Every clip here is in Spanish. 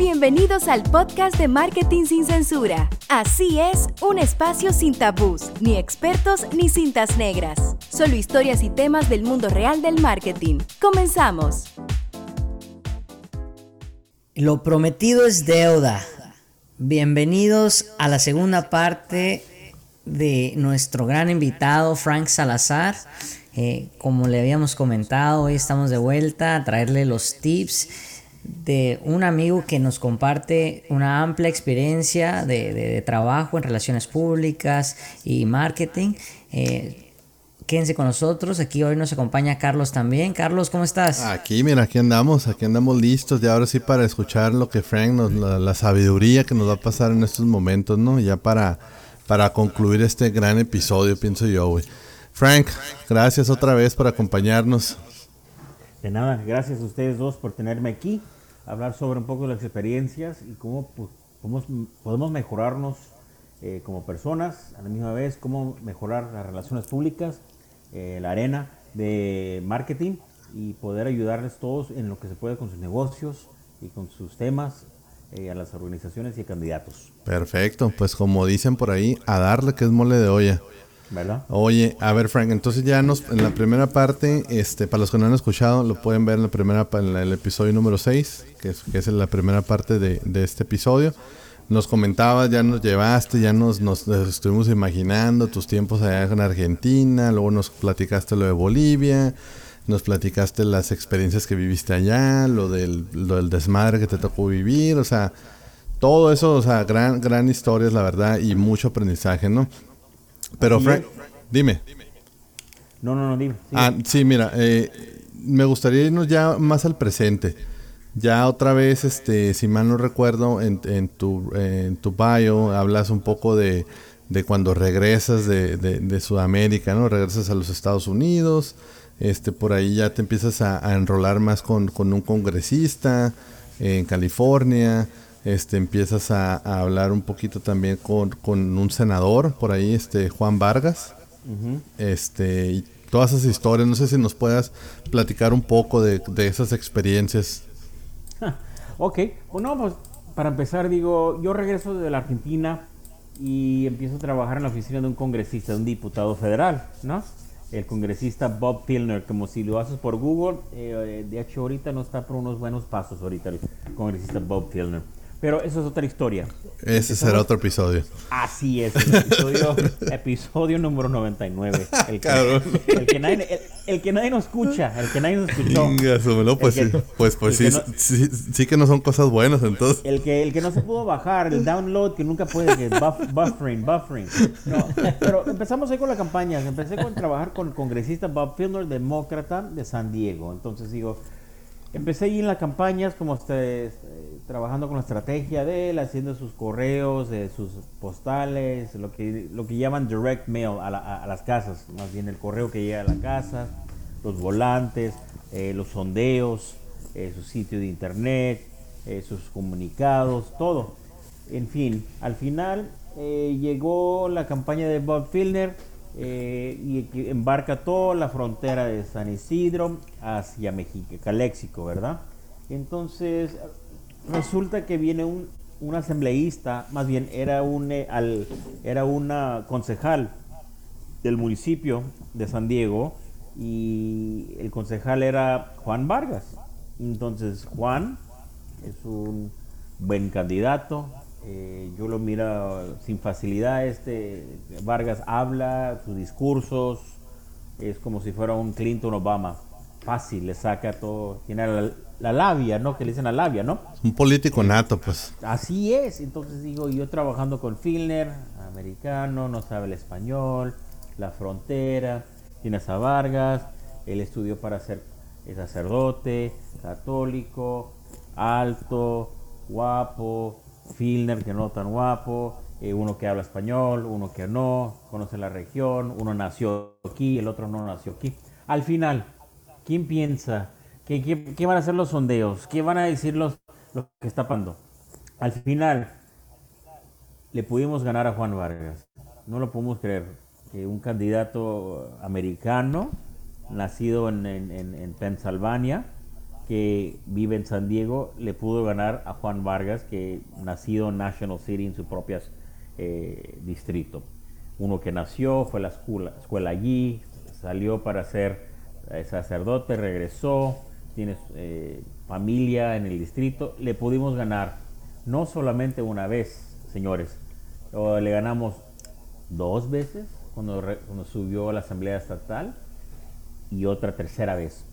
Bienvenidos al podcast de Marketing sin Censura. Así es, un espacio sin tabús, ni expertos ni cintas negras. Solo historias y temas del mundo real del marketing. Comenzamos. Lo prometido es deuda. Bienvenidos a la segunda parte de nuestro gran invitado Frank Salazar. Eh, como le habíamos comentado, hoy estamos de vuelta a traerle los tips de un amigo que nos comparte una amplia experiencia de, trabajo en relaciones públicas y marketing. Eh, quédense con nosotros. Aquí hoy nos acompaña Carlos también. Carlos, ¿cómo estás? Aquí, mira, aquí andamos, aquí andamos listos. Y ahora sí para escuchar lo que Frank nos, la, sabiduría que nos va a pasar en estos momentos, ¿no? Ya para, para concluir este gran episodio, pienso yo, güey. Frank, gracias otra vez por acompañarnos. De nada, gracias a ustedes dos por tenerme aquí, hablar sobre un poco las experiencias y cómo pues, podemos, mejorarnos eh, como personas, a la misma vez cómo mejorar las relaciones públicas, eh, la arena de marketing y poder ayudarles todos en lo que se puede con sus negocios y con sus temas eh, a las organizaciones y candidatos. Perfecto, pues como dicen por ahí, a darle que es mole de olla. Oye, a ver, Frank, entonces ya nos, en la primera parte, este, para los que no han escuchado, lo pueden ver en la primera, el episodio número 6, que es, la primera parte de, este episodio. Nos comentabas, ya nos llevaste, ya nos, nos, estuvimos imaginando tus tiempos allá en Argentina, luego nos platicaste lo de Bolivia, nos platicaste las experiencias que viviste allá, lo del, lo del desmadre que te tocó vivir, o sea, todo eso, o sea, gran, gran historias, la verdad, y mucho aprendizaje, ¿no? Pero Frank, dime. No, no, no, dime. Ah, sí, mira, eh, me gustaría irnos ya más al presente. Ya otra vez, este, si mal no recuerdo, en, tu, en tu bio hablas un poco de, cuando regresas de, Sudamérica, ¿no? Regresas a los Estados Unidos, este, por ahí ya te empiezas a, enrolar más con, con, un congresista en California, este, empiezas a, hablar un poquito también con, un senador por ahí, este, Juan Vargas. Este, y todas esas historias, no sé si nos puedas platicar un poco de, esas experiencias. ok, bueno, pues para empezar digo, yo regreso de la Argentina y empiezo a trabajar en la oficina de un congresista, de un diputado federal, ¿no? El congresista Bob Pilner, como si lo haces por Google, eh, de hecho ahorita no está por unos buenos pasos ahorita el congresista Bob Pilner. Pero eso es otra historia. Ese será otro episodio. Así es, el episodio, episodio número 99. El que, el que, nadie, el, que nadie nos escucha, el que nadie nos escuchó. pues, sí, pues, pues sí, sí, sí, que no son cosas buenas entonces. El que, el que no se pudo bajar, el download que nunca puede, que buffering, buffering. No, pero empezamos ahí con la campaña. Empecé con trabajar con el congresista Bob Filner, demócrata de San Diego. Entonces digo, empecé ahí en las campañas como ustedes trabajando con la estrategia de él, haciendo sus correos, sus postales, lo que, lo que llaman direct mail a, las casas, más bien el correo que llega a la casa, los volantes, eh, los sondeos, eh, su sitio de internet, eh, sus comunicados, todo. En fin, al final llegó la campaña de Bob Filner y embarca toda la frontera de San Isidro hacia México, Caléxico, ¿verdad? Entonces, resulta que viene un, un asambleísta, más bien era un eh, al, era una concejal del municipio de San Diego y el concejal era Juan Vargas. Entonces Juan es un buen candidato. Eh, yo lo miro sin facilidad. Este Vargas habla, sus discursos es como si fuera un Clinton Obama. Fácil, le saca todo. Tiene la, la labia, ¿no? Que le dicen la labia, ¿no? Un político nato, pues. Así es. Entonces digo, yo trabajando con Filner, americano, no sabe el español, la frontera, tiene a Vargas, él estudió para ser sacerdote, católico, alto, guapo, Filner que no tan guapo, eh, uno que habla español, uno que no, conoce la región, uno nació aquí, el otro no nació aquí. Al final, ¿quién piensa ¿Qué, van a hacer los sondeos? ¿Qué van a decir los, lo que está pasando? Al final, le pudimos ganar a Juan Vargas. No lo podemos creer. Que un candidato americano, nacido en, en, Pennsylvania, que vive en San Diego, le pudo ganar a Juan Vargas, que nacido en National City en su propio eh, distrito. Uno que nació, fue a la escuela, allí, salió para ser eh, sacerdote, regresó, tiene eh, familia en el distrito. Le pudimos ganar no solamente una vez, señores, le ganamos dos veces cuando subió a la Asamblea Estatal y otra tercera vez.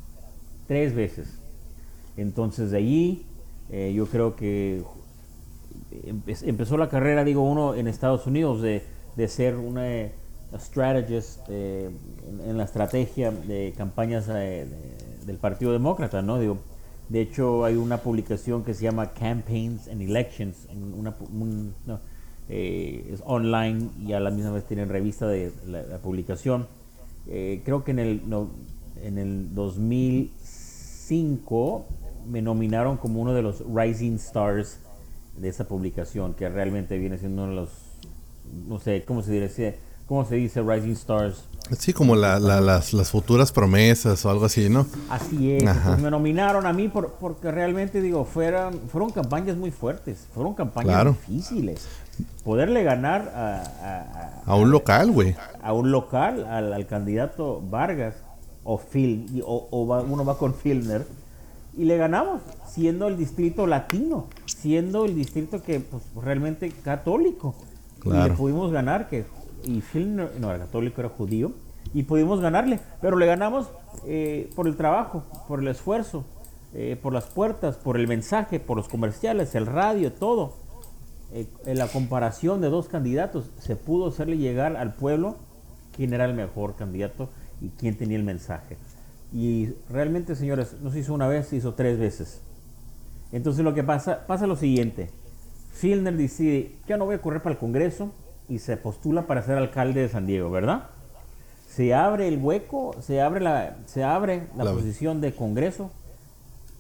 Tres veces. Entonces de allí eh, yo creo que empezó la carrera, digo uno, en Estados Unidos de, de ser una strategist eh, en, la estrategia de campañas eh, del Partido Demócrata, ¿no? Digo, de hecho hay una publicación que se llama Campaigns and Elections, es online y a la misma vez tienen revista de la, publicación. creo que en el, en el 2005 me nominaron como uno de los Rising Stars de esa publicación, que realmente viene siendo uno de los, no sé, ¿cómo se dice? ¿Cómo se dice Rising Stars? Sí, como las, las, futuras promesas o algo así, ¿no? Así es. Pues me nominaron a mí por, porque realmente, digo, fueron, fueron campañas muy fuertes, fueron campañas difíciles. Poderle ganar a... A, un local, güey. A un local, al, candidato Vargas, o Phil, o, uno va con Filner y le ganamos, siendo el distrito latino, siendo el distrito que pues, realmente católico. Y le pudimos ganar, que y Phil no, era católico, era judío, y pudimos ganarle, pero le ganamos eh, por el trabajo, por el esfuerzo, eh, por las puertas, por el mensaje, por los comerciales, el radio, todo. Eh, en la comparación de dos candidatos, se pudo hacerle llegar al pueblo quién era el mejor candidato y quién tenía el mensaje. Y realmente, señores, no se hizo una vez, se hizo tres veces. Entonces lo que pasa, pasa lo siguiente. Filner decide, ya no voy a correr para el Congreso y se postula para ser alcalde de San Diego, ¿verdad? Se abre el hueco, se abre la, se abre la, posición de Congreso.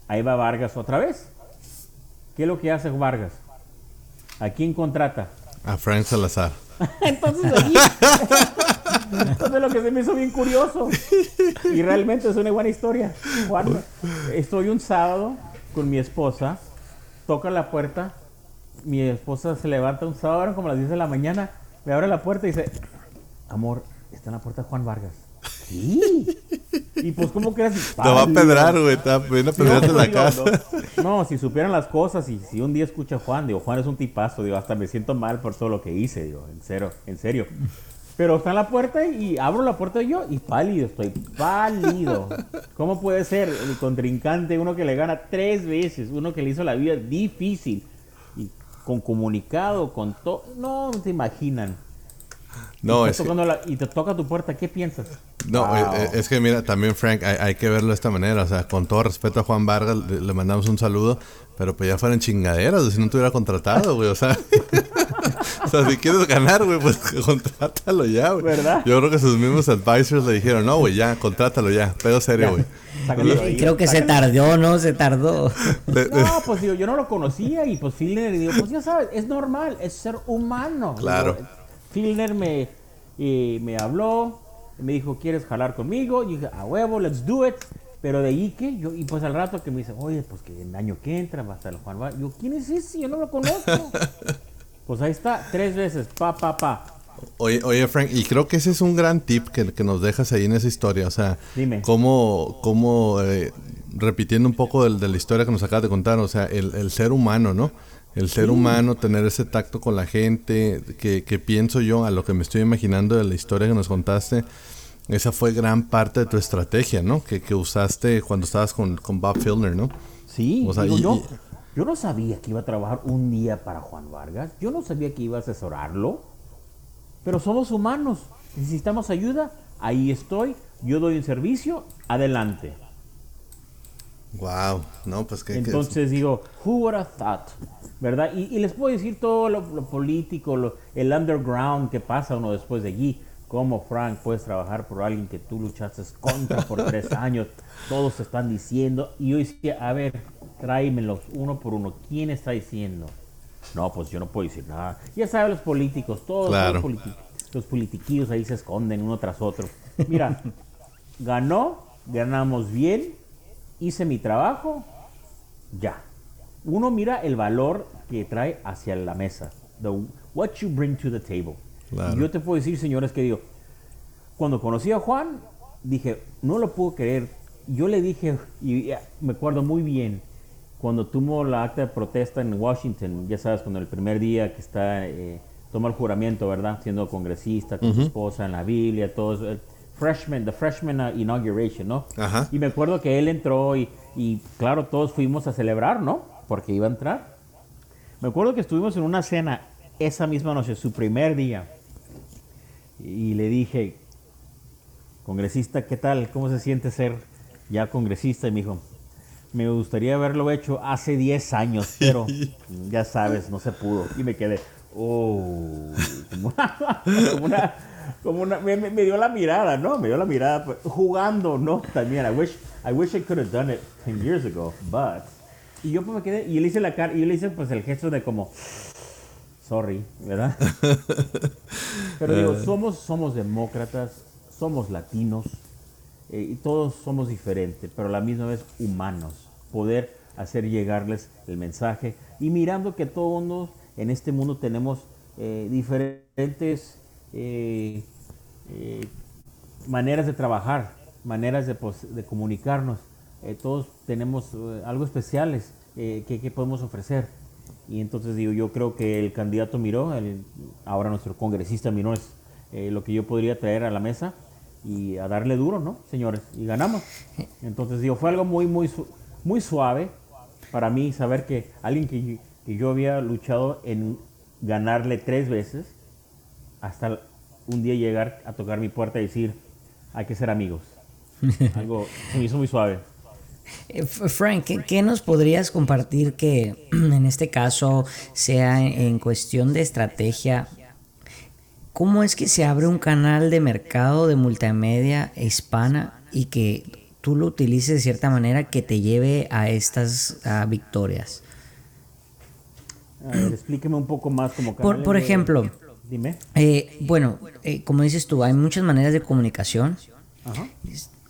Ahí va Vargas otra vez. ¿Qué es lo que hace Vargas? ¿A quién contrata? A Frank Salazar. Entonces Entonces lo que se me hizo bien curioso. Y realmente es una buena historia. Juan, estoy un sábado con mi esposa, toca la puerta, mi esposa se levanta un sábado, como las 10 de la mañana, me abre la puerta y dice, amor, está en la puerta Juan Vargas. Sí. Y pues, ¿cómo que así? Te va a pedrar, güey. Te va a pedrar en la casa. No, si supieran las cosas y si un día escucha a Juan, digo, Juan es un tipazo, digo, hasta me siento mal por todo lo que hice, digo, en serio, en serio. Pero está en la puerta y abro la puerta yo y pálido, estoy pálido. ¿Cómo puede ser el contrincante, uno que le gana tres veces, uno que le hizo la vida difícil y con comunicado, con todo? No, no te imaginan. No, es y te toca tu puerta, ¿qué piensas? No, eh, eh, es, que mira, también Frank, hay, que verlo de esta manera. O sea, con todo respeto a Juan Vargas, le, mandamos un saludo, pero pues ya fueran chingaderas, si no te hubiera contratado, güey. O sea, o sea, si quieres ganar, güey, pues contrátalo ya, güey. ¿Verdad? Yo creo que sus mismos advisors le dijeron, no, güey, ya, contrátalo ya. Pero serio, güey. Creo que se tardó, ¿no? Se tardó. No, pues digo, yo no lo conocía y pues Filner digo, pues ya sabes, es normal, es ser humano. Claro. Filner me, eh, me habló, me dijo, ¿quieres jalar conmigo? Y dije, a huevo, let's do it. Pero de ahí que yo, y pues al rato que me dice, oye, pues que el año que entra va a estar el Juan Yo, ¿quién es ese? Yo no lo conozco. Pues ahí está, tres veces, pa, pa, pa. Oye, oye, Frank, y creo que ese es un gran tip que, que nos dejas ahí en esa historia. O sea, Dime. cómo, cómo eh, repitiendo un poco de, la historia que nos acabas de contar, o sea, el, ser humano, ¿no? El ser humano, tener ese tacto con la gente, que, que, pienso yo, a lo que me estoy imaginando de la historia que nos contaste, esa fue gran parte de tu estrategia, ¿no? Que, que usaste cuando estabas con, con Bob Filner, ¿no? Sí, o sea, yo, yo no sabía que iba a trabajar un día para Juan Vargas. Yo no sabía que iba a asesorarlo. Pero somos humanos. Necesitamos ayuda. Ahí estoy. Yo doy un servicio. Adelante. Wow. No, pues que. Entonces digo, who would have thought? ¿Verdad? Y, les puedo decir todo lo, político, el underground que pasa uno después de allí. Cómo, Frank, puedes trabajar por alguien que tú luchaste contra por tres años. Todos están diciendo. Y yo decía, a ver, tráemelos uno por uno. ¿Quién está diciendo? No, pues yo no puedo decir nada. Ya saben los políticos, todos los, politiquillos ahí se esconden uno tras otro. Mira, ganó, ganamos bien, hice mi trabajo ya. Uno mira el valor que trae hacia la mesa. The, what you bring to the table. Claro. Yo te puedo decir, señores, que digo, cuando conocí a Juan, dije, no lo puedo creer. Yo le dije, y me acuerdo muy bien, cuando tuvo la acta de protesta en Washington, ya sabes, cuando el primer día que está, eh, toma el juramento, ¿verdad? Siendo congresista, con su esposa en la Biblia, todo eso. Freshman, the freshman uh, inauguration, ¿no? Ajá. Y me acuerdo que él entró y, y, claro, todos fuimos a celebrar, ¿no? Porque iba a entrar. Me acuerdo que estuvimos en una cena esa misma noche, su primer día. Y le dije, congresista, ¿qué tal? ¿Cómo se siente ser ya congresista? Y me dijo, me gustaría haberlo hecho hace 10 años, pero ya sabes, no se pudo. Y me quedé, oh, como una, como una, como una- me, me- dio la mirada, ¿no? Me dio la mirada, pues, jugando, ¿no? También, I wish, I wish I could have done it 10 years ago, but... Y yo pues me quedé, y le hice la cara, y yo le hice pues el gesto de como, sorry, ¿verdad? Pero digo, somos, somos demócratas, somos latinos, eh, y todos somos diferentes, pero a la misma vez humanos. Poder hacer llegarles el mensaje y mirando que todos en este mundo tenemos eh, diferentes eh, eh, maneras de trabajar, maneras de, comunicarnos. Eh, todos tenemos algo especiales que, podemos ofrecer. Y entonces digo, yo creo que el candidato miró, el, ahora nuestro congresista miró es, lo que yo podría traer a la mesa y a darle duro, ¿no, señores? Y ganamos. Entonces digo, fue algo muy, muy, muy suave para mí saber que alguien que yo había luchado en ganarle tres veces, hasta un día llegar a tocar mi puerta y decir, hay que ser amigos. Algo se me hizo muy suave. Eh, Frank, ¿qué, qué nos podrías compartir que en este caso sea en, cuestión de estrategia? ¿Cómo es que se abre un canal de mercado de multimedia hispana y que tú lo utilices de cierta manera que te lleve a estas a victorias? A ver, explíqueme un poco más como Por, ejemplo, Dime. eh, bueno, eh, como dices tú, hay muchas maneras de comunicación. Ajá.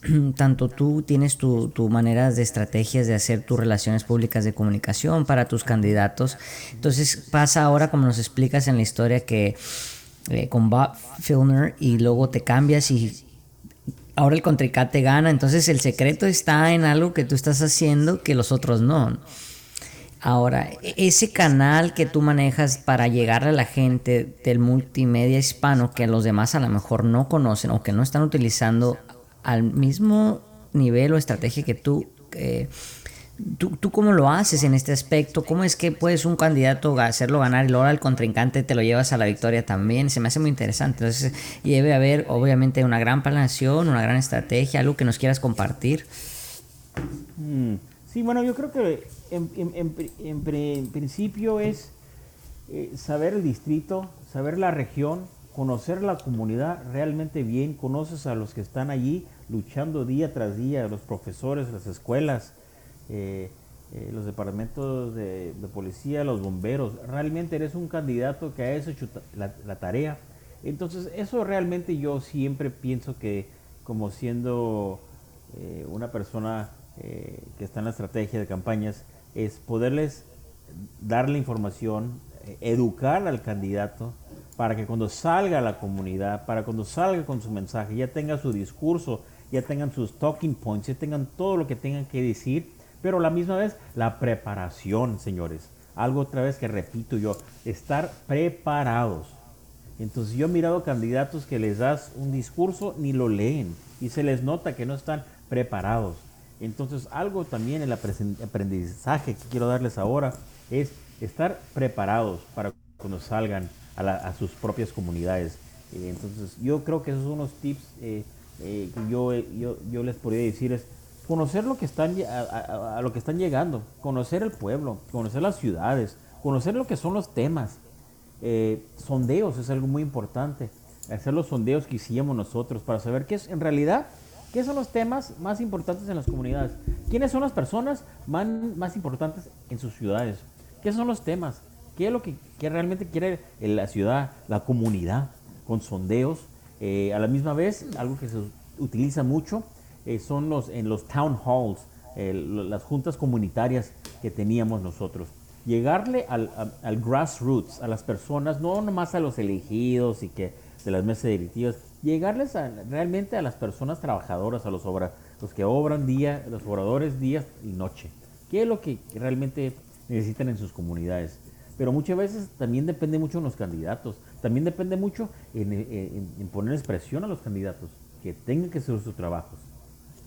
tanto tú tienes tu, tu maneras de estrategias de hacer tus relaciones públicas de comunicación para tus candidatos. Entonces pasa ahora como nos explicas en la historia que eh, con Bob Filner y luego te cambias y ahora el contrincante gana. Entonces el secreto está en algo que tú estás haciendo que los otros no. Ahora, e- ese canal que tú manejas para llegar a la gente del multimedia hispano que los demás a lo mejor no conocen o que no están utilizando al mismo nivel o estrategia que tú, eh, tú, tú cómo lo haces en este aspecto, cómo es que puedes un candidato hacerlo ganar y luego al contrincante te lo llevas a la victoria también, se me hace muy interesante. Entonces, y debe haber obviamente una gran planeación, una gran estrategia, algo que nos quieras compartir. Mm, Sí, bueno, yo creo que en, en- en en pri- en principio es eh, saber el distrito, saber la región, conocer la comunidad realmente bien, conoces a los que están allí luchando día tras día, los profesores, las escuelas, eh, eh, los departamentos de, policía, los bomberos. Realmente eres un candidato que ha hecho la, la tarea. Entonces, eso realmente yo siempre pienso que como siendo una persona que está en la estrategia de campañas, es poderles darle información, eh, educar al candidato para que cuando salga a la comunidad, para cuando salga con su mensaje, ya tenga su discurso, ya tengan sus talking points, ya tengan todo lo que tengan que decir, pero a la misma vez la preparación, señores. Algo otra vez que repito yo, estar preparados. Entonces yo he mirado candidatos que les das un discurso ni lo leen y se les nota que no están preparados. Entonces algo también en el aprendizaje que quiero darles ahora es estar preparados para cuando salgan a, la- sus propias comunidades. Eh, entonces yo creo que esos son unos tips eh, eh, que yo, yo, yo les podría decir es conocer lo que están a, lo que están llegando, conocer el pueblo, conocer las ciudades, conocer lo que son los temas. Sondeos es algo muy importante. Hacer los sondeos que hicimos nosotros para saber qué es en realidad, qué son los temas más importantes en las comunidades. ¿Quiénes son las personas man- más importantes en sus ciudades? ¿Qué son los temas? ¿Qué es lo que, que realmente quiere la ciudad, la comunidad? Con sondeos. Eh, a la misma vez, algo que se utiliza mucho eh, son los en los town halls. las juntas comunitarias que teníamos nosotros. Llegarle al, al, grassroots, a las personas, no nomás a los elegidos y que de las mesas directivas, llegarles realmente a las personas trabajadoras, a los, obra, los que obran día, los obradores día y noche. ¿Qué es lo que realmente necesitan en sus comunidades? Pero muchas veces también depende mucho de los candidatos, también depende mucho en, en, en ponerles presión a los candidatos, que tengan que hacer sus trabajos.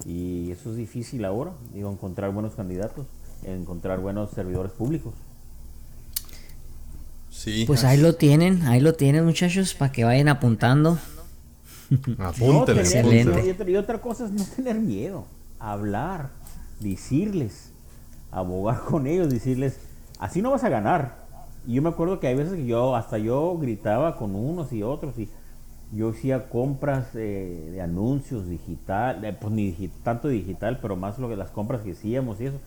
Y eso es difícil ahora, digo, encontrar buenos candidatos, encontrar buenos servidores públicos. Sí. Pues ahí lo tienen, ahí lo tienen muchachos, para que vayan apuntando. Apúntenle. Excelente. Y otra, cosa es no tener miedo, hablar, decirles, abogar con ellos, decirles, así no vas a ganar. Y yo me acuerdo que hay veces que yo, hasta yo gritaba con unos y otros y yo hacía compras de anuncios digital, pues ni tanto digital, pero más lo que las compras que hacíamos y eso.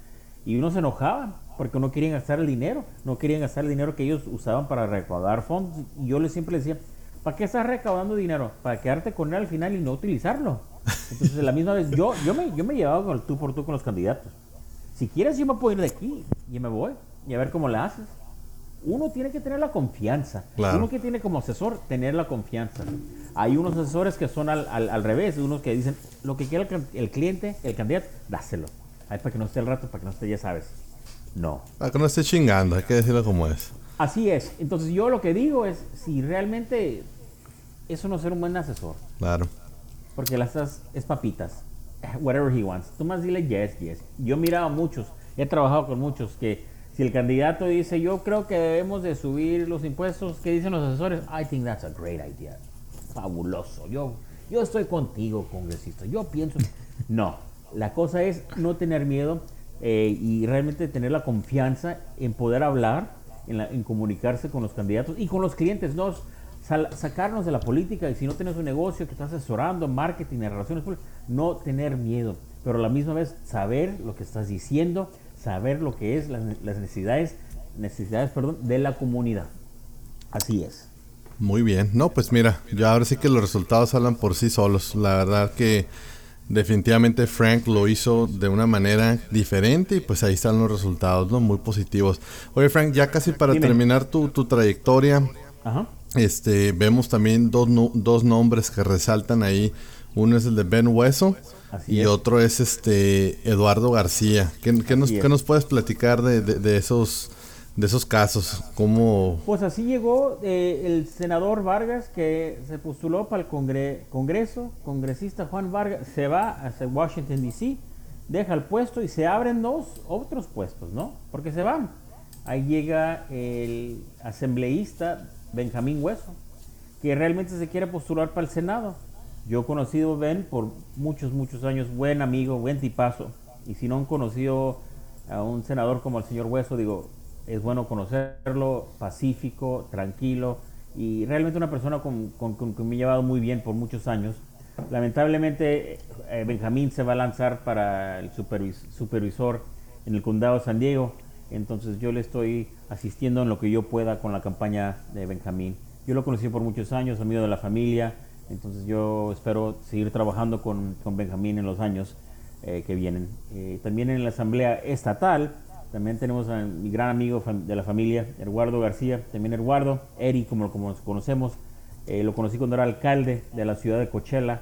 Y uno se enojaban porque no querían gastar el dinero, no querían gastar el dinero que ellos usaban para recaudar fondos. Y yo les siempre les decía, ¿para qué estás recaudando dinero? Para quedarte con él al final y no utilizarlo. Entonces, la misma vez, yo, yo, me, yo me llevaba con el tú por tú con los candidatos. Si quieres, yo me puedo ir de aquí y me voy y a ver cómo la haces uno tiene que tener la confianza. Uno que tiene como asesor, tener la confianza. Hay unos asesores que son al, al, revés, unos que dicen, lo que quiera el, cliente, el candidato, dáselo. Ahí para que no esté el rato, para que no esté, ya sabes. No. Para que no esté chingando, hay que decirlo como es. Así es. Entonces yo lo que digo es, si realmente eso no ser un buen asesor. Claro. Porque las es papitas. Whatever he wants. Tú más dile yes, yes. Yo he mirado muchos, he trabajado con muchos que si el candidato dice, yo creo que debemos de subir los impuestos, ¿qué dicen los asesores? I think that's a great idea. Fabuloso. Yo, yo estoy contigo, congresista. Yo pienso... No, la cosa es no tener miedo eh, y realmente tener la confianza en poder hablar, en, comunicarse con los candidatos y con los clientes. No sacarnos de la política y si no tienes un negocio que estás asesorando, marketing, relaciones públicas, no tener miedo, pero a la misma vez saber lo que estás diciendo, saber lo que es las, necesidades, necesidades perdón, de la comunidad. Así es. Muy bien. No, pues mira, yo ahora sí que los resultados hablan por sí solos. La verdad que definitivamente Frank lo hizo de una manera diferente y pues ahí están los resultados, ¿no? Muy positivos. Oye, Frank, ya casi para terminar tu, tu trayectoria, este vemos también dos, dos nombres que resaltan ahí. Uno es el de Ben Hueso y otro es este Eduardo García. ¿Qué, nos, puedes platicar de, esos de esos casos? ¿Cómo? Pues así llegó eh, el senador Vargas que se postuló para el Congreso, congresista Juan Vargas, se va hacia Washington D.C., deja el puesto y se abren dos otros puestos, ¿no? Porque se van. Ahí llega el asambleísta Benjamín Hueso, que realmente se quiere postular para el Senado yo he conocido a Ben por muchos, muchos años, buen amigo, buen tipazo. Y si no han conocido a un senador como el señor Hueso, digo, es bueno conocerlo, pacífico, tranquilo y realmente una persona con, que me he llevado muy bien por muchos años. Lamentablemente, eh, Benjamín se va a lanzar para el supervisor en el condado de San Diego, entonces yo le estoy asistiendo en lo que yo pueda con la campaña de Benjamín. Yo lo conocí por muchos años, amigo de la familia, entonces yo espero seguir trabajando con, con Benjamín en los años eh, que vienen. Eh, también en la Asamblea Estatal, también tenemos a mi gran amigo de la familia, Eduardo García, también Eduardo, Eri, como lo conocemos, eh, lo conocí cuando era alcalde de la ciudad de Coachella,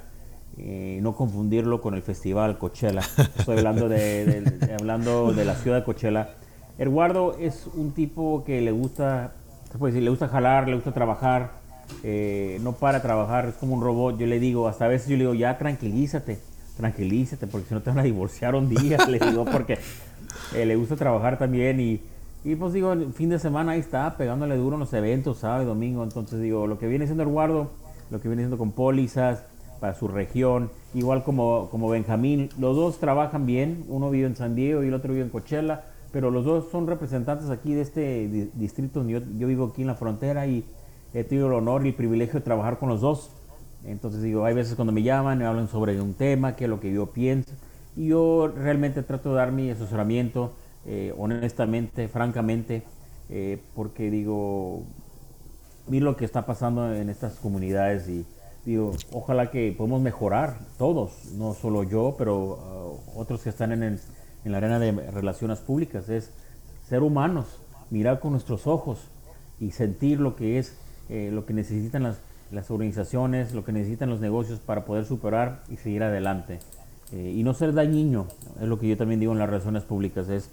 no confundirlo con el festival Coachella, estoy hablando de, hablando de la ciudad de Coachella. Eduardo es un tipo que le gusta, se decir, le gusta jalar, le gusta trabajar, eh, no para trabajar, es como un robot. Yo le digo, hasta a veces yo le digo, ya tranquilízate, tranquilízate, porque si no te van a divorciar un día, le digo, porque eh, le gusta trabajar también y, y pues digo, el fin de semana ahí está, pegándole duro en los eventos, sábado y domingo. Entonces digo, lo que viene siendo Eduardo, lo que viene siendo con pólizas para su región, igual como, como Benjamín, los dos trabajan bien, uno vive en San Diego y el otro vive en Coachella, pero los dos son representantes aquí de este distrito yo, yo vivo aquí en la frontera y he tenido el honor y el privilegio de trabajar con los dos. Entonces digo, hay veces cuando me llaman, me hablan sobre un tema, qué es lo que yo pienso. Y yo realmente trato de dar mi asesoramiento, eh, honestamente, francamente, eh, porque digo, vi lo que está pasando en estas comunidades y digo, ojalá que podamos mejorar todos, no solo yo, pero uh, otros que están en, en la arena de relaciones públicas, es ser humanos, mirar con nuestros ojos y sentir lo que es, eh, lo que necesitan las, las, organizaciones, lo que necesitan los negocios para poder superar y seguir adelante. Eh, y no ser dañino, es lo que yo también digo en las relaciones públicas, es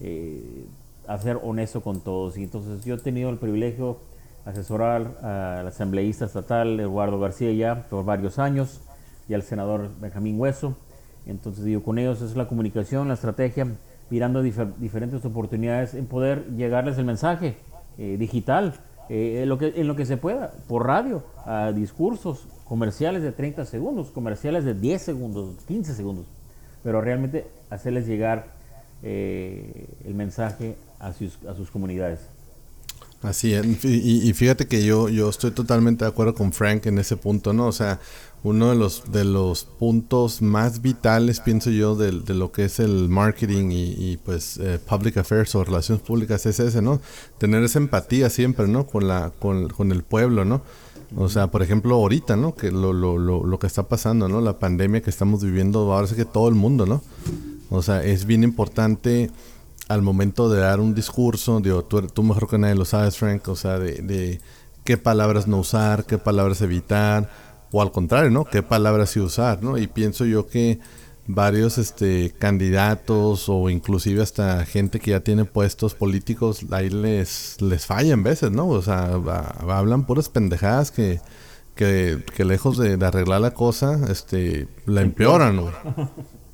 eh, hacer honesto con todos. Y entonces yo he tenido el privilegio de asesorar al asambleísta estatal Eduardo García ya por varios años y al senador Benjamín Hueso. Entonces digo, con ellos es la comunicación, la estrategia, mirando diferentes oportunidades en poder llegarles el mensaje eh, digital, eh, en, lo que, en lo que se pueda, por radio, a discursos comerciales de 30 segundos, comerciales de 10 segundos, 15 segundos, pero realmente hacerles llegar eh, el mensaje a sus, a sus comunidades. Así es, y, fíjate que yo, yo estoy totalmente de acuerdo con Frank en ese punto, ¿no? O sea, uno de los, de los puntos más vitales, pienso yo, de, de lo que es el marketing y, pues eh, public affairs o relaciones públicas es ese, ¿no? Tener esa empatía siempre, ¿no? Con, la, con, con el pueblo, ¿no? O sea, por ejemplo, ahorita, ¿no? Que lo, lo, lo, lo que está pasando, ¿no? La pandemia que estamos viviendo, ahora sí que todo el mundo, ¿no? O sea, es bien importante al momento de dar un discurso, digo, tú, tú mejor que nadie lo sabes, Frank, o sea, de, de, qué palabras no usar, qué palabras evitar, o al contrario, ¿no? Qué palabras sí usar, ¿no? Y pienso yo que varios este candidatos o inclusive hasta gente que ya tiene puestos políticos ahí les les fallan veces, ¿no? O sea, hablan puras pendejadas que que, que lejos de, de, arreglar la cosa, este, la empeoran, ¿no?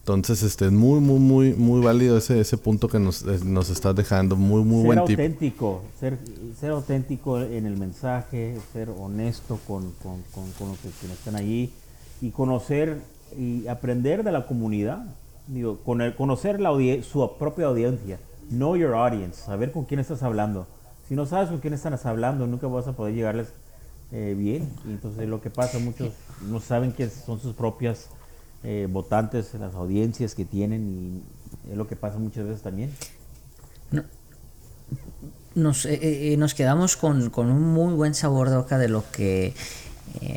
Entonces, este es muy, muy, muy, muy válido ese, ese punto que nos, nos estás dejando. Muy, muy ser buen auténtico, Ser, ser auténtico en el mensaje, ser honesto con, con, con, los que, están allí y conocer y aprender de la comunidad. Digo, con el, conocer la su propia audiencia. Know your audience, saber con quién estás hablando. Si no sabes con quién estás hablando, nunca vas a poder llegarles eh, bien. Y entonces lo que pasa, muchos no saben que son sus propias eh, votantes, las audiencias que tienen y es lo que pasa muchas veces también. nos, eh, eh, nos quedamos con, con, un muy buen sabor de boca de lo que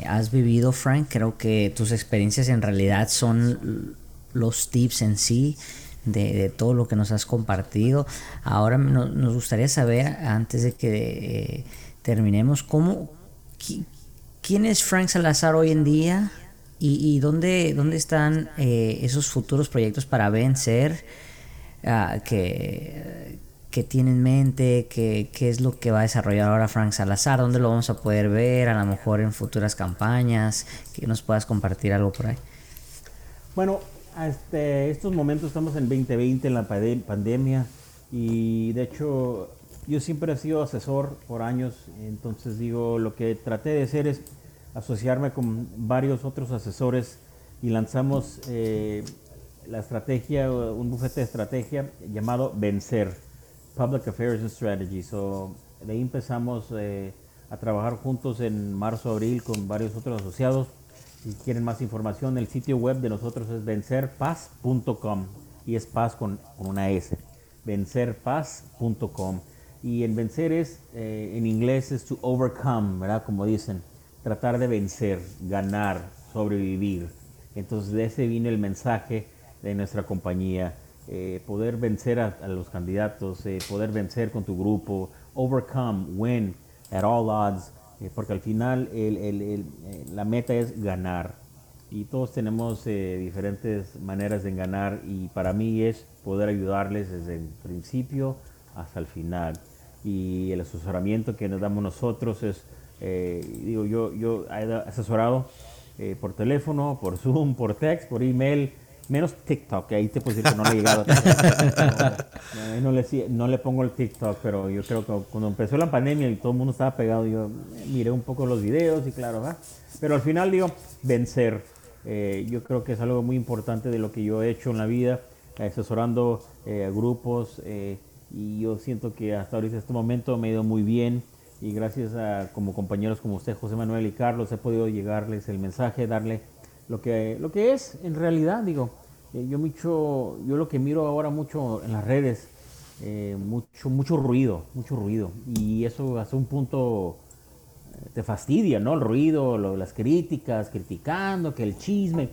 has vivido, Frank. Creo que tus experiencias en realidad son los tips en sí. De, de todo lo que nos has compartido. Ahora nos gustaría saber, antes de que terminemos, cómo, quién es Frank Salazar hoy en día, ¿Y, dónde, dónde están eh, esos futuros proyectos para vencer? Uh, que, que tiene en mente, qué es lo que va a desarrollar ahora Frank Salazar, dónde lo vamos a poder ver, a lo mejor en futuras campañas, que nos puedas compartir algo por ahí. Bueno, este, estos momentos estamos en 2020, en la pandemia, y de hecho yo siempre he sido asesor por años, entonces digo, lo que traté de hacer es asociarme con varios otros asesores y lanzamos eh, la estrategia, un bufete de estrategia llamado Vencer, Public Affairs and Strategy. So, de ahí empezamos eh, a trabajar juntos en marzo, abril con varios otros asociados. Si quieren más información, el sitio web de nosotros es vencerpaz.com y es paz con, una S, vencerpaz.com. Y en vencer es, eh, en inglés es to overcome, ¿verdad? Como dicen tratar de vencer, ganar, sobrevivir. Entonces de ese vino el mensaje de nuestra compañía, eh, poder vencer a, los candidatos, eh, poder vencer con tu grupo, overcome, win at all odds, eh, porque al final la meta es ganar. Y todos tenemos diferentes maneras de ganar y para mí es poder ayudarles desde el principio hasta el final. Y el asesoramiento que nos damos nosotros es eh, digo, yo, yo he asesorado eh, por teléfono, por Zoom, por text, por email, menos TikTok, que ahí te puedo decir que no le he llegado. no, le, no le pongo el TikTok, pero yo creo que cuando empezó la pandemia y todo el mundo estaba pegado, yo miré un poco los videos y claro, pero al final digo, vencer. Eh, yo creo que es algo muy importante de lo que yo he hecho en la vida, asesorando a grupos y yo siento que hasta ahorita este momento me ha ido muy bien y gracias a como compañeros como usted, José Manuel y Carlos, he podido llegarles el mensaje, darle lo que, lo que es en realidad, digo, eh, yo mucho, yo lo que miro ahora mucho en las redes, eh, mucho, mucho ruido, mucho ruido, y eso hasta un punto eh, te fastidia, ¿no? El ruido, las críticas, criticando, que el chisme,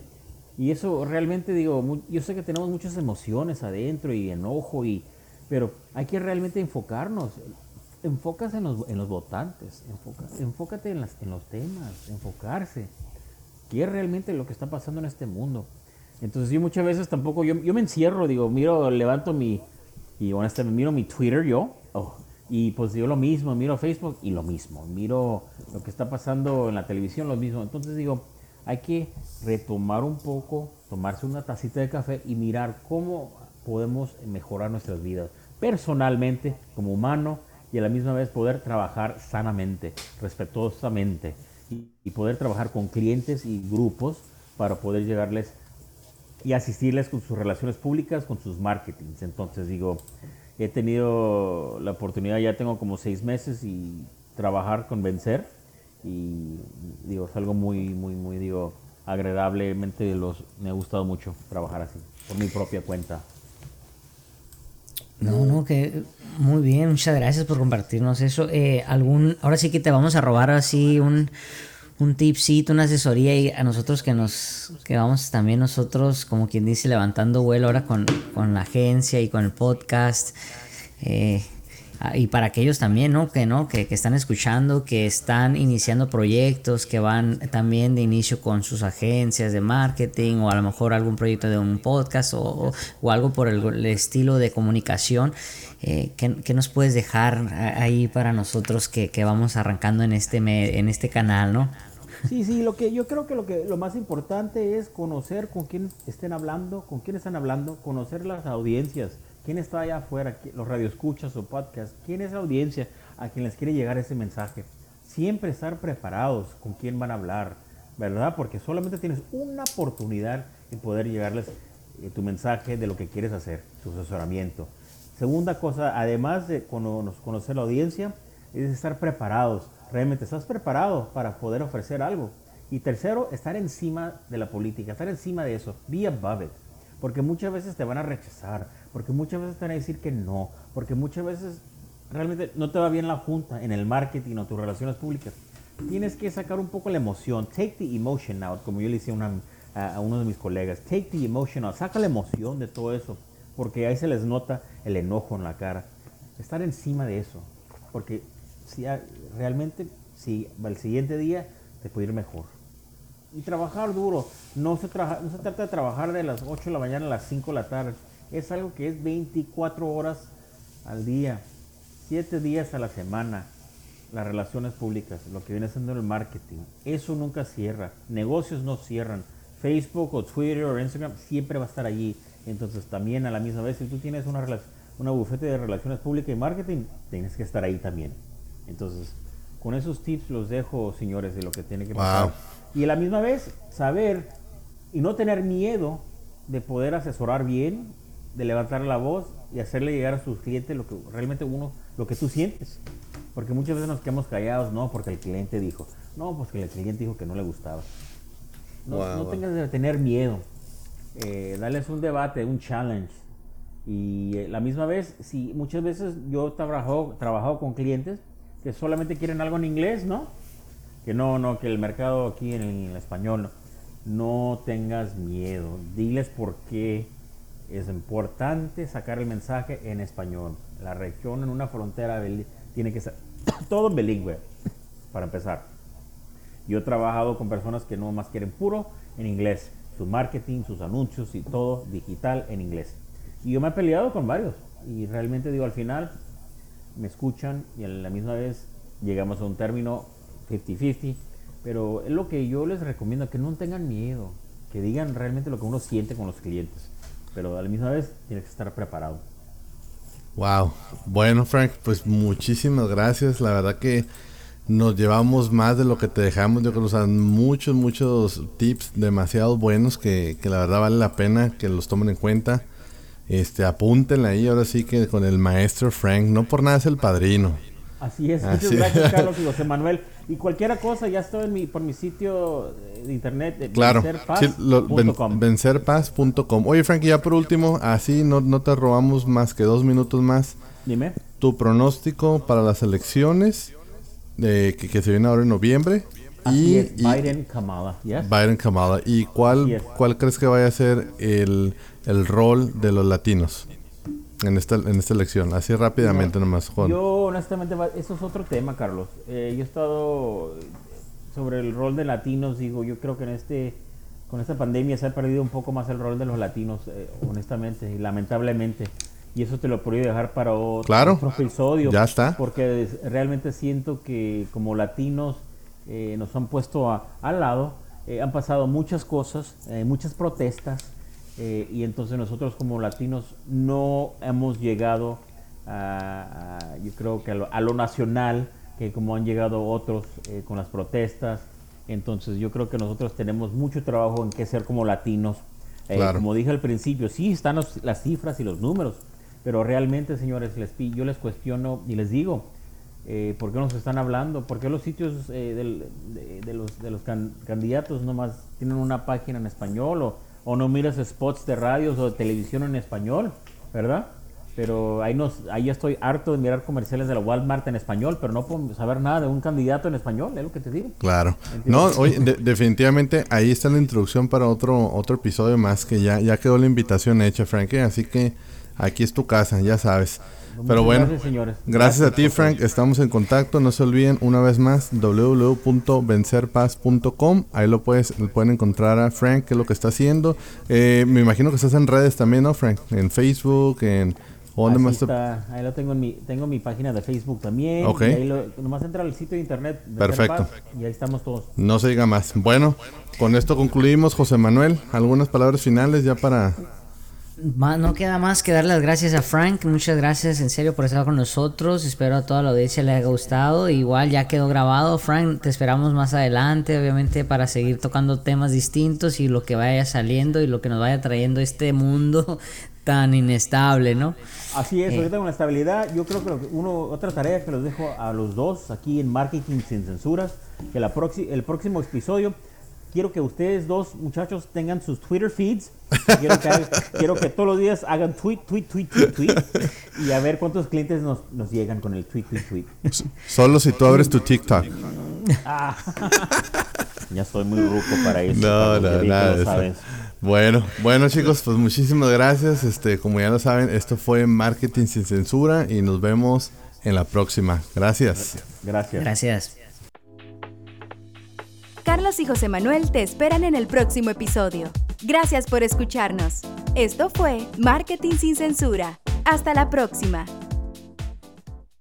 Y eso realmente digo, yo sé que tenemos muchas emociones adentro y enojo, y, pero hay que realmente enfocarnos. Enfócate en los, en los votantes, enfócate en, las, en los temas, enfocarse. ¿Qué es realmente lo que está pasando en este mundo? Entonces yo muchas veces tampoco, yo, yo me encierro, digo, miro, levanto mi, y honestamente miro mi Twitter yo, oh, y pues digo lo mismo, miro Facebook y lo mismo, miro lo que está pasando en la televisión, lo mismo. Entonces digo, hay que retomar un poco, tomarse una tacita de café y mirar cómo podemos mejorar nuestras vidas personalmente, como humano, y a la misma vez poder trabajar sanamente, respetuosamente, y, poder trabajar con clientes y grupos para poder llegarles y asistirles con sus relaciones públicas, con sus marketings. Entonces digo, he tenido la oportunidad, ya tengo como seis meses y trabajar con Vencer y digo, es algo muy, muy, muy, digo, agradablemente los, me ha gustado mucho trabajar así, por mi propia cuenta. No, no, que muy bien, muchas gracias por compartirnos eso. Eh, algún, ahora sí que te vamos a robar así un, un tipcito, una asesoría y a nosotros que nos que vamos también nosotros, como quien dice, levantando vuelo ahora con, la agencia y con el podcast. Eh, y para aquellos también, ¿no? Que no, que, están escuchando, que están iniciando proyectos, que van también de inicio con sus agencias de marketing o a lo mejor algún proyecto de un podcast o, algo por el, estilo de comunicación. Eh, ¿qué, nos puedes dejar ahí para nosotros que, que vamos arrancando en este, en este canal, ¿no? Sí, sí, lo que yo creo que lo que lo más importante es conocer con quién estén hablando, con quién están hablando, conocer las audiencias, quién está allá afuera, los radioescuchas o podcast, quién es la audiencia a quien les quiere llegar ese mensaje. Siempre estar preparados con quién van a hablar, ¿verdad? Porque solamente tienes una oportunidad de poder llegarles eh, tu mensaje de lo que quieres hacer, tu asesoramiento. Segunda cosa, además de conocer la audiencia, es estar preparados realmente estás preparado para poder ofrecer algo. Y tercero, estar encima de la política, estar encima de eso, be above it. Porque muchas veces te van a rechazar, porque muchas veces te van a decir que no, porque muchas veces realmente no te va bien la junta en el marketing o tus relaciones públicas. Tienes que sacar un poco la emoción. Take the emotion out, como yo le decía a, a uno de mis colegas. Take the emotion out. Saca la emoción de todo eso, porque ahí se les nota el enojo en la cara. Estar encima de eso, porque realmente si el siguiente día te puede ir mejor. Y trabajar duro, no se, no se trata de trabajar de las 8 de la mañana a las 5 de la tarde, es algo que es 24 horas al día, 7 días a la semana. Las relaciones públicas, lo que viene siendo el marketing, eso nunca cierra. Negocios no cierran. Facebook o Twitter o Instagram siempre va a estar allí. Entonces también a la misma vez, si tú tienes una, una bufete de relaciones públicas y marketing, tienes que estar ahí también. Entonces, con esos tips los dejo, señores, de lo que tiene que pasar. Y a la misma vez, saber y no tener miedo de poder asesorar bien, de levantar la voz y hacerle llegar a sus clientes lo que realmente uno, lo que tú sientes. Porque muchas veces nos quedamos callados, no, porque el cliente dijo, no, porque el cliente dijo que no le gustaba. No, tengas de tener miedo. Eh, darles un debate, un challenge. Y eh, la misma vez, si muchas veces yo he trabajado con clientes que solamente quieren algo en inglés, ¿no? Que no, no, que el mercado aquí en, el español, no. tengas miedo. Diles por qué es importante sacar el mensaje en español. La región en una frontera tiene que ser todo bilingüe, para empezar. Yo he trabajado con personas que no más quieren puro en inglés, su marketing, sus anuncios y todo digital en inglés. Y yo me he peleado con varios y realmente digo al final, me escuchan y a la misma vez llegamos a un término 50-50. Pero es lo que yo les recomiendo, que no tengan miedo, que digan realmente lo que uno siente con los clientes. Pero a la misma vez tienes que estar preparado. Wow. Bueno, Frank, pues muchísimas gracias. La verdad que nos llevamos más de lo que te dejamos. Yo creo que nos muchos, muchos tips demasiado buenos que, que la verdad vale la pena que los tomen en cuenta. Este, apúntenla ahí, ahora sí que con el maestro Frank, no por nada es el padrino. Así es, muchas gracias Carlos y José Manuel. Y cualquier cosa, ya estoy en mi, por mi sitio de internet, claro, vencerpaz.com. Oye Frank, y ya por último, así no, no te robamos más que dos minutos más. Dime. Tu pronóstico para las elecciones de, que, que se viene ahora en noviembre y, Biden Kamala. Biden Kamala. ¿Y cuál, cuál crees que vaya a ser el, el rol de los latinos? En esta, en esta elección? Así rápidamente nomás, Juan. Yo honestamente, eso es otro tema, Carlos. Eh, yo he estado sobre el rol de latinos, digo, yo creo que en este con esta pandemia se ha perdido un poco más el rol de los latinos, eh, honestamente, y lamentablemente. Y eso te lo puedo dejar para otro, episodio. Ya está. Porque realmente siento que como latinos eh, nos han puesto al lado, han pasado muchas cosas, muchas protestas, eh, y entonces nosotros como latinos no hemos llegado a, yo creo que a lo, nacional, que como han llegado otros eh, con las protestas. Entonces yo creo que nosotros tenemos mucho trabajo en qué ser como latinos. Eh, como dije al principio, sí están las cifras y los números, pero realmente, señores, les, yo les cuestiono y les digo, ¿por qué nos están hablando? ¿Por qué los sitios de, los, de los candidatos nomás tienen una página en español o o no miras spots de radios o de televisión en español, ¿verdad? Pero ahí, nos, ahí estoy harto de mirar comerciales de la Walmart en español, pero no puedo saber nada de un candidato en español, es lo que te digo. Claro. No, oye, definitivamente ahí está la introducción para otro, otro episodio más que ya, ya quedó la invitación hecha, Frank. Así que aquí es tu casa, ya sabes. Pero bueno, gracias, a ti, Frank. Estamos en contacto. No se olviden, una vez más, www.vencerpaz.com. Ahí lo, puedes, pueden encontrar a Frank, qué es lo que está haciendo. Eh, me imagino que estás en redes también, ¿no, Frank? En Facebook, en... ¿Dónde más está, ahí lo tengo en mi, tengo mi página de Facebook también. Ok. ahí lo, nomás entra al sitio de internet. Perfecto. y ahí estamos todos. No se diga más. Bueno, con esto concluimos, José Manuel. ¿Algunas palabras finales ya para no queda más que dar las gracias a Frank. Muchas gracias en serio por estar con nosotros. Espero a toda la audiencia le haya gustado. Igual ya quedó grabado. Frank, te esperamos más adelante, obviamente, para seguir tocando temas distintos y lo que vaya saliendo y lo que nos vaya trayendo este mundo tan inestable, ¿no? Así es, eh. ahorita con la estabilidad, yo creo que uno, otra tarea que los dejo a los dos aquí en Marketing Sin Censuras, que la el próximo episodio quiero que ustedes dos muchachos tengan sus Twitter feeds. Quiero que, todos los días hagan tweet, tweet, tweet, tweet, tweet. Y a ver cuántos clientes nos, llegan con el tweet, tweet, tweet. Solo si tú abres tu TikTok. Ah. ya estoy muy ruco para eso. No, no, nada. Bueno, bueno chicos, pues muchísimas gracias. Este, como ya lo saben, esto fue Marketing sin Censura y nos vemos en la próxima. Gracias. Gracias. Gracias. Carlos y José Manuel te esperan en el próximo episodio. Gracias por escucharnos. Esto fue Marketing sin Censura. Hasta la próxima.